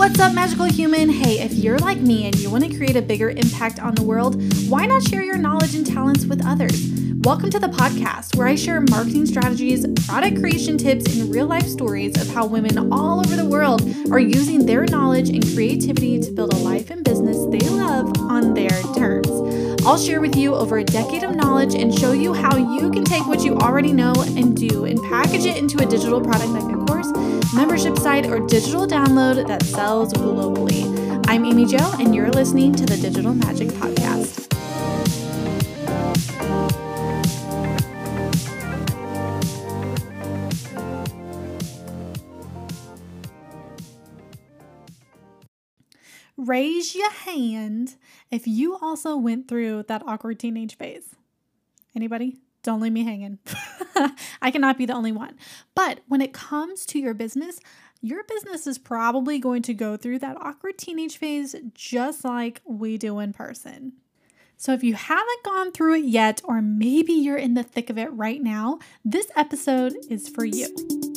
What's up, magical human? Hey, if you're like me and you want to create a bigger impact on the world, why not share your knowledge and talents with others? Welcome to the podcast where I share marketing strategies, product creation tips, and real life stories of how women all over the world are using their knowledge and creativity to build a life and business they love on their terms. I'll share with you over a decade of knowledge and show you how you can take what you already know and do and package it into a digital product like a course, membership site, or digital download that sells globally. I'm Amy Joe, and you're listening to the Digital Magic Podcast. Raise your hand if you also went through that awkward teenage phase. Anybody? Don't leave me hanging. I cannot be the only one. But when it comes to your business, your business is probably going to go through that awkward teenage phase just like we do in person. So, if you haven't gone through it yet, or maybe you're in the thick of it right now, this episode is for you.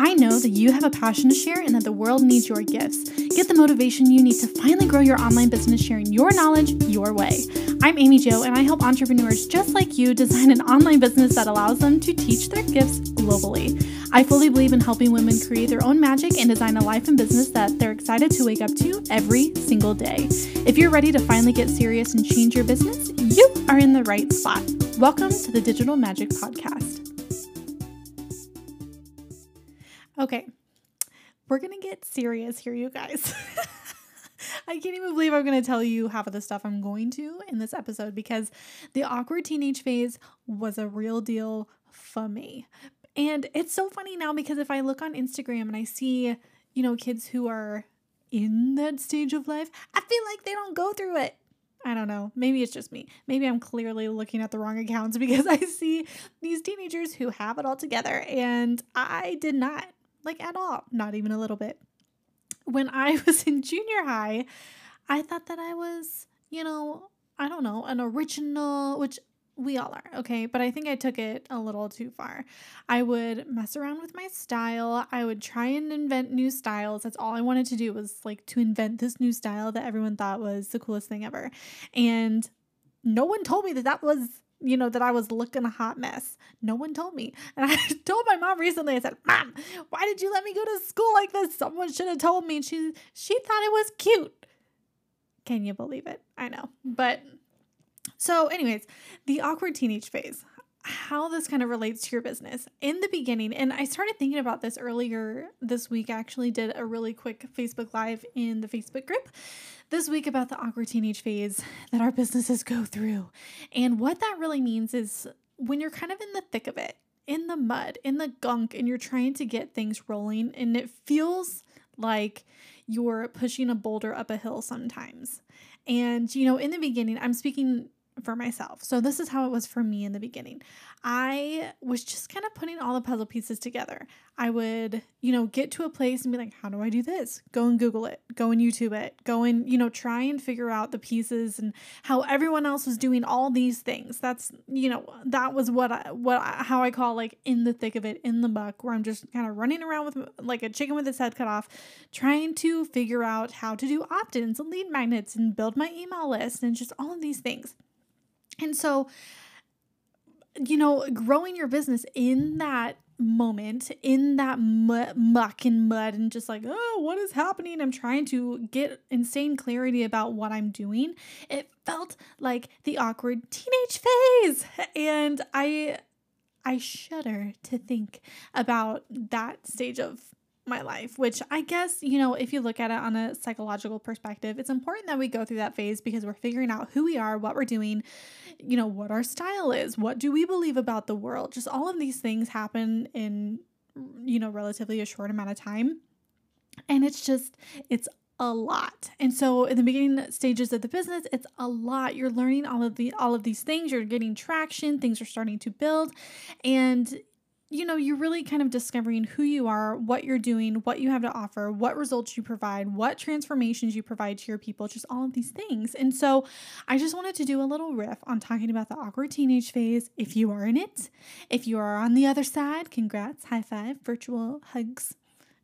I know that you have a passion to share and that the world needs your gifts. Get the motivation you need to finally grow your online business sharing your knowledge your way. I'm Amy Joe, and I help entrepreneurs just like you design an online business that allows them to teach their gifts globally. I fully believe in helping women create their own magic and design a life and business that they're excited to wake up to every single day. If you're ready to finally get serious and change your business, you are in the right spot. Welcome to the Digital Magic Podcast. Okay, we're gonna get serious here, you guys. I can't even believe I'm going to tell you half of the stuff I'm going to in this episode because the awkward teenage phase was a real deal for me. And it's so funny now because if I look on Instagram and I see, you know, kids who are in that stage of life, I feel like they don't go through it. I don't know. Maybe it's just me. Maybe I'm clearly looking at the wrong accounts because I see these teenagers who have it all together and I did not, like at all, not even a little bit when I was in junior high, I thought that I was, you know, I don't know, an original, which we all are, okay? But I think I took it a little too far. I would mess around with my style. I would try and invent new styles. That's all I wanted to do was like to invent this new style that everyone thought was the coolest thing ever. And no one told me that that was you know, that I was looking a hot mess. No one told me. And I told my mom recently, I said, Mom, why did you let me go to school like this? Someone should have told me. And she she thought it was cute. Can you believe it? I know. But so, anyways, the awkward teenage phase. How this kind of relates to your business. In the beginning, and I started thinking about this earlier this week, I actually did a really quick Facebook Live in the Facebook group this week about the awkward teenage phase that our businesses go through. And what that really means is when you're kind of in the thick of it, in the mud, in the gunk, and you're trying to get things rolling, and it feels like you're pushing a boulder up a hill sometimes. And, you know, in the beginning, I'm speaking for myself. So this is how it was for me in the beginning. I was just kind of putting all the puzzle pieces together. I would, you know, get to a place and be like, how do I do this? Go and Google it, go and YouTube it, go and, you know, try and figure out the pieces and how everyone else was doing all these things. That's, you know, that was what I, what I, how I call like in the thick of it, in the muck, where I'm just kind of running around with like a chicken with its head cut off, trying to figure out how to do opt ins and lead magnets and build my email list and just all of these things. And so, you know, growing your business in that moment, in that muck and mud, and just like, oh, what is happening? I'm trying to get insane clarity about what I'm doing. It felt like the awkward teenage phase. And I. I shudder to think about that stage of my life, which I guess, you know, if you look at it on a psychological perspective, it's important that we go through that phase because we're figuring out who we are, what we're doing, you know, what our style is, what do we believe about the world. Just all of these things happen in, you know, relatively a short amount of time. And it's just, it's a lot. And so in the beginning stages of the business, it's a lot. You're learning all of the all of these things, you're getting traction, things are starting to build. And you know, you're really kind of discovering who you are, what you're doing, what you have to offer, what results you provide, what transformations you provide to your people, just all of these things. And so I just wanted to do a little riff on talking about the awkward teenage phase. If you are in it, if you are on the other side, congrats, high five, virtual hugs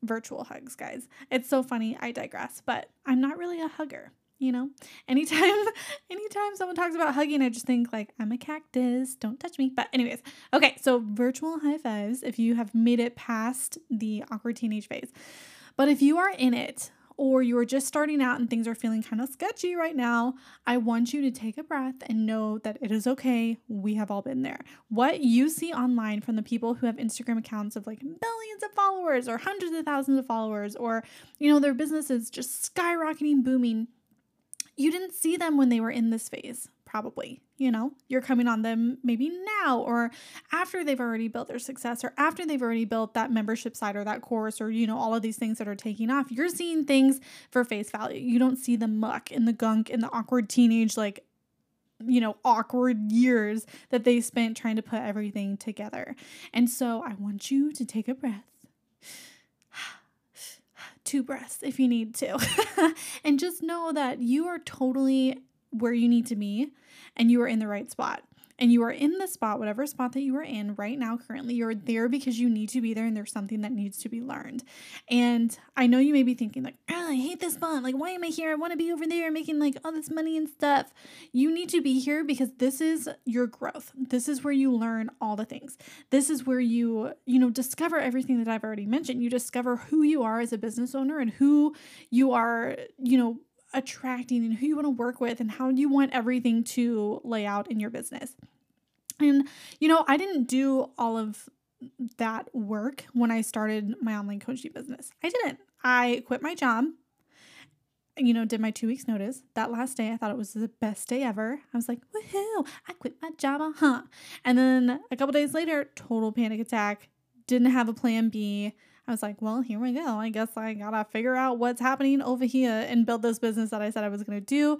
virtual hugs, guys. It's so funny. I digress, but I'm not really a hugger you know anytime anytime someone talks about hugging i just think like i'm a cactus don't touch me but anyways okay so virtual high fives if you have made it past the awkward teenage phase but if you are in it or you're just starting out and things are feeling kind of sketchy right now, I want you to take a breath and know that it is okay. We have all been there. What you see online from the people who have Instagram accounts of like millions of followers or hundreds of thousands of followers, or, you know, their businesses just skyrocketing, booming, you didn't see them when they were in this phase, probably. You know, you're coming on them maybe now or after they've already built their success or after they've already built that membership site or that course or, you know, all of these things that are taking off. You're seeing things for face value. You don't see the muck and the gunk and the awkward teenage, like, you know, awkward years that they spent trying to put everything together. And so I want you to take a breath two breaths if you need to. and just know that you are totally where you need to be and you are in the right spot and you are in the spot, whatever spot that you are in right now, currently, you're there because you need to be there and there's something that needs to be learned. And I know you may be thinking, like, oh, I hate this spot. Like, why am I here? I want to be over there making like all this money and stuff. You need to be here because this is your growth. This is where you learn all the things. This is where you, you know, discover everything that I've already mentioned. You discover who you are as a business owner and who you are, you know, attracting and who you want to work with and how you want everything to lay out in your business. And, you know, I didn't do all of that work when I started my online coaching business. I didn't. I quit my job, you know, did my two weeks notice. That last day, I thought it was the best day ever. I was like, woohoo, I quit my job, huh? And then a couple days later, total panic attack, didn't have a plan B I was like, well, here we go. I guess I gotta figure out what's happening over here and build this business that I said I was gonna do.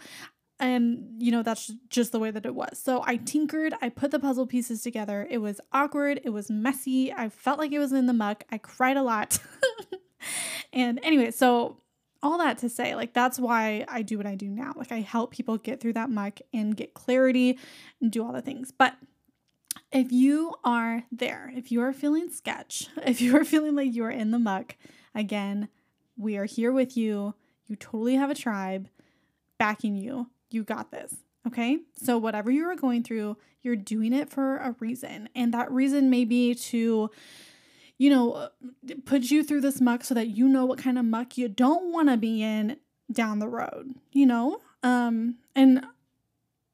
And, you know, that's just the way that it was. So I tinkered, I put the puzzle pieces together. It was awkward, it was messy. I felt like it was in the muck. I cried a lot. and anyway, so all that to say, like, that's why I do what I do now. Like, I help people get through that muck and get clarity and do all the things. But if you are there, if you are feeling sketch, if you are feeling like you are in the muck, again, we are here with you. You totally have a tribe backing you. You got this. Okay. So, whatever you are going through, you're doing it for a reason. And that reason may be to, you know, put you through this muck so that you know what kind of muck you don't want to be in down the road, you know? Um, and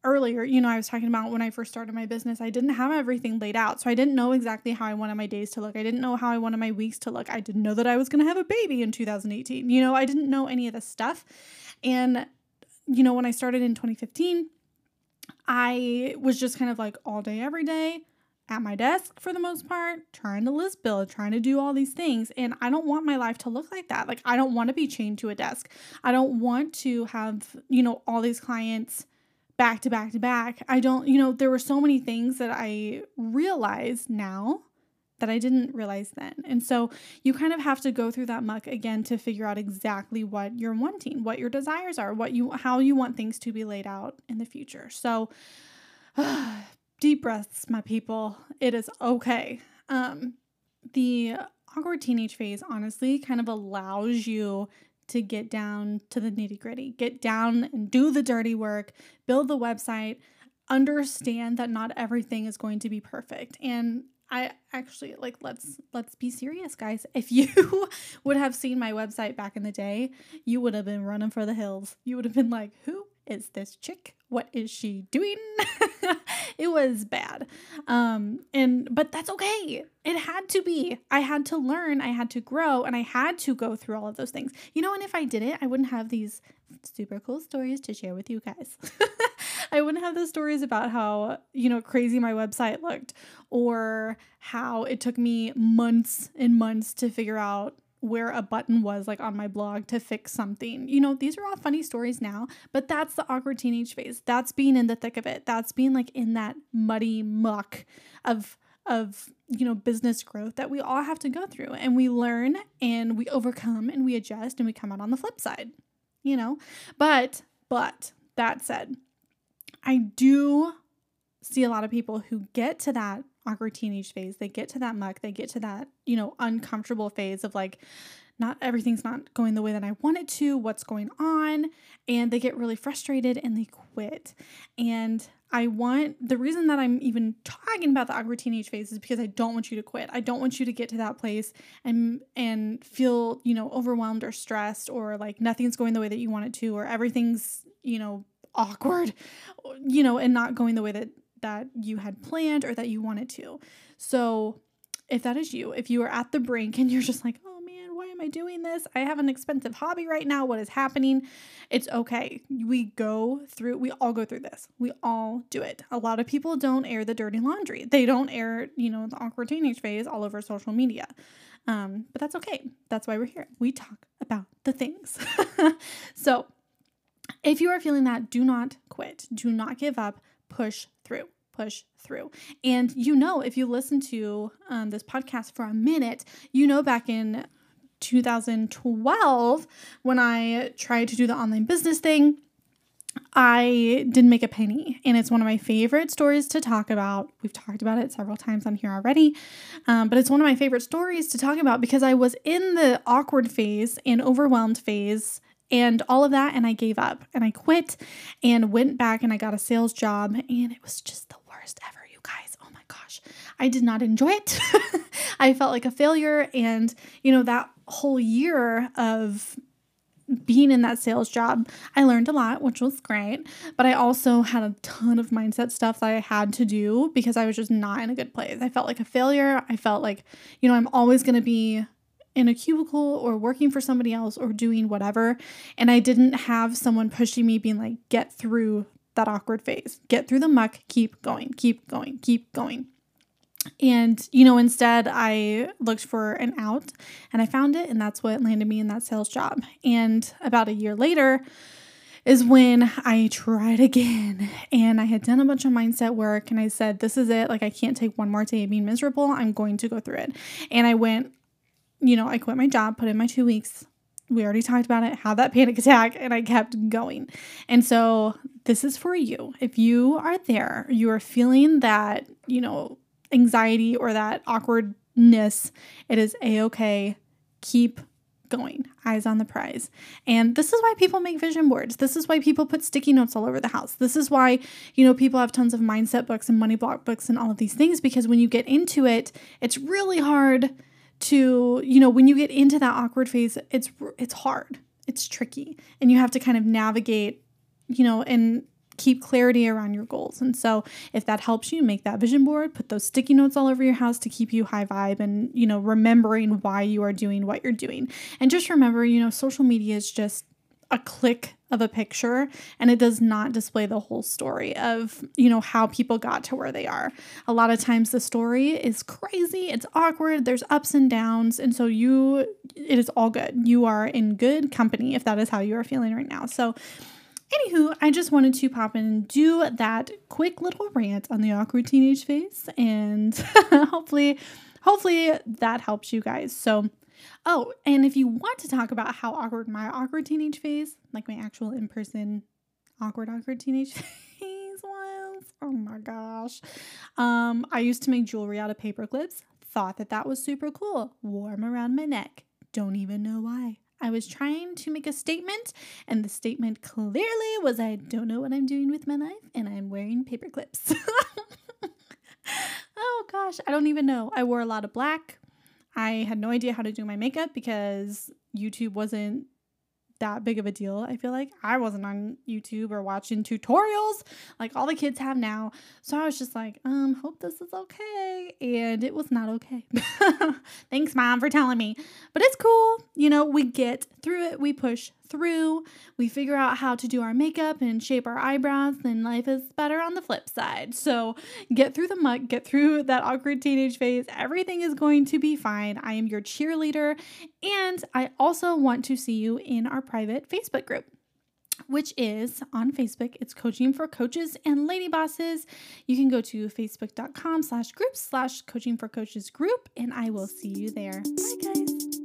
earlier, you know, I was talking about when I first started my business, I didn't have everything laid out. So I didn't know exactly how I wanted my days to look. I didn't know how I wanted my weeks to look. I didn't know that I was going to have a baby in 2018. You know, I didn't know any of this stuff. And, you know, when I started in 2015, I was just kind of like all day, every day at my desk for the most part, trying to list build, trying to do all these things. And I don't want my life to look like that. Like, I don't want to be chained to a desk. I don't want to have, you know, all these clients back to back to back. I don't, you know, there were so many things that I realize now that I didn't realize then. And so you kind of have to go through that muck again to figure out exactly what you're wanting, what your desires are, what you how you want things to be laid out in the future. So uh, deep breaths, my people. It is okay. Um the awkward teenage phase honestly kind of allows you to get down to the nitty gritty, get down and do the dirty work, build the website, understand that not everything is going to be perfect. And I actually like let's let's be serious guys. If you would have seen my website back in the day, you would have been running for the hills. You would have been like, "Who is this chick? What is she doing?" it was bad. Um and but that's okay. It had to be. I had to learn, I had to grow, and I had to go through all of those things. You know, and if I didn't, I wouldn't have these super cool stories to share with you guys. I wouldn't have those stories about how, you know, crazy my website looked or how it took me months and months to figure out where a button was like on my blog to fix something. You know, these are all funny stories now, but that's the awkward teenage phase. That's being in the thick of it. That's being like in that muddy muck of of you know business growth that we all have to go through and we learn and we overcome and we adjust and we come out on the flip side you know but but that said i do see a lot of people who get to that awkward teenage phase. They get to that muck, they get to that, you know, uncomfortable phase of like not everything's not going the way that I want it to, what's going on, and they get really frustrated and they quit. And I want the reason that I'm even talking about the awkward teenage phase is because I don't want you to quit. I don't want you to get to that place and and feel, you know, overwhelmed or stressed or like nothing's going the way that you want it to or everything's, you know, awkward, you know, and not going the way that that you had planned or that you wanted to. So, if that is you, if you are at the brink and you're just like, "Oh man, why am I doing this? I have an expensive hobby right now. What is happening?" It's okay. We go through we all go through this. We all do it. A lot of people don't air the dirty laundry. They don't air, you know, the awkward teenage phase all over social media. Um, but that's okay. That's why we're here. We talk about the things. so, if you are feeling that, do not quit. Do not give up. Push. Push through. And you know, if you listen to um, this podcast for a minute, you know, back in 2012, when I tried to do the online business thing, I didn't make a penny, and it's one of my favorite stories to talk about. We've talked about it several times on here already, um, but it's one of my favorite stories to talk about because I was in the awkward phase and overwhelmed phase and all of that and I gave up and I quit and went back and I got a sales job and it was just the worst ever you guys oh my gosh I did not enjoy it I felt like a failure and you know that whole year of being in that sales job, I learned a lot, which was great. But I also had a ton of mindset stuff that I had to do because I was just not in a good place. I felt like a failure. I felt like, you know, I'm always going to be in a cubicle or working for somebody else or doing whatever. And I didn't have someone pushing me, being like, get through that awkward phase, get through the muck, keep going, keep going, keep going. And, you know, instead I looked for an out and I found it, and that's what landed me in that sales job. And about a year later, is when I tried again and I had done a bunch of mindset work and I said, This is it. Like, I can't take one more day of being miserable. I'm going to go through it. And I went you know, I quit my job, put in my two weeks. We already talked about it, had that panic attack, and I kept going. And so, this is for you. If you are there, you are feeling that, you know, anxiety or that awkwardness, it is a okay. Keep going, eyes on the prize. And this is why people make vision boards. This is why people put sticky notes all over the house. This is why, you know, people have tons of mindset books and money block books and all of these things because when you get into it, it's really hard to you know when you get into that awkward phase it's it's hard. It's tricky. And you have to kind of navigate you know and keep clarity around your goals. And so if that helps you make that vision board put those sticky notes all over your house to keep you high vibe and you know remembering why you are doing what you're doing. And just remember you know social media is just a click of a picture and it does not display the whole story of you know how people got to where they are. A lot of times the story is crazy it's awkward there's ups and downs and so you it is all good. You are in good company if that is how you are feeling right now. So Anywho, I just wanted to pop in and do that quick little rant on the awkward teenage phase, and hopefully, hopefully that helps you guys. So, Oh, and if you want to talk about how awkward my awkward teenage phase, like my actual in person awkward, awkward teenage phase was, oh my gosh. Um, I used to make jewelry out of paper clips, thought that that was super cool, wore them around my neck. Don't even know why. I was trying to make a statement, and the statement clearly was I don't know what I'm doing with my life, and I'm wearing paper clips. oh gosh, I don't even know. I wore a lot of black, I had no idea how to do my makeup because YouTube wasn't that big of a deal. I feel like I wasn't on YouTube or watching tutorials like all the kids have now. So I was just like, um, hope this is okay. And it was not okay. Thanks, mom, for telling me. But it's cool. You know, we get through it, we push through, we figure out how to do our makeup and shape our eyebrows, then life is better on the flip side. So get through the muck, get through that awkward teenage phase. Everything is going to be fine. I am your cheerleader. And I also want to see you in our private Facebook group which is on Facebook. It's coaching for coaches and lady bosses. You can go to facebook.com slash groups slash coaching for coaches group, and I will see you there. Bye, guys.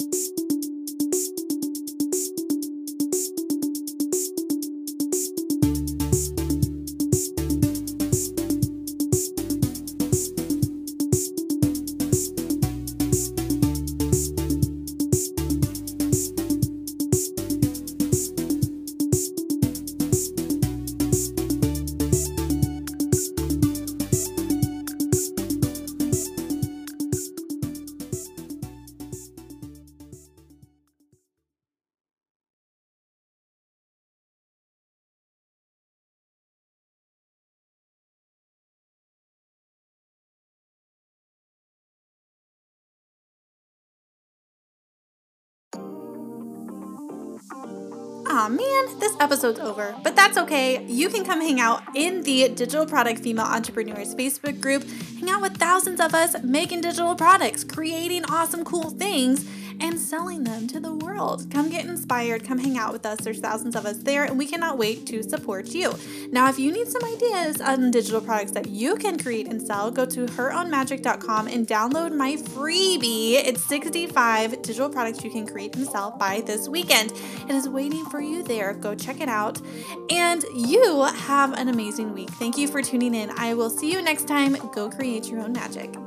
Aw man, this episode's over, but that's okay. You can come hang out in the Digital Product Female Entrepreneurs Facebook group, hang out with thousands of us making digital products, creating awesome, cool things and selling them to the world. Come get inspired, come hang out with us. There's thousands of us there, and we cannot wait to support you. Now, if you need some ideas on digital products that you can create and sell, go to heronmagic.com and download my freebie. It's 65 digital products you can create and sell by this weekend. It is waiting for you there. Go check it out. And you have an amazing week. Thank you for tuning in. I will see you next time. Go create your own magic.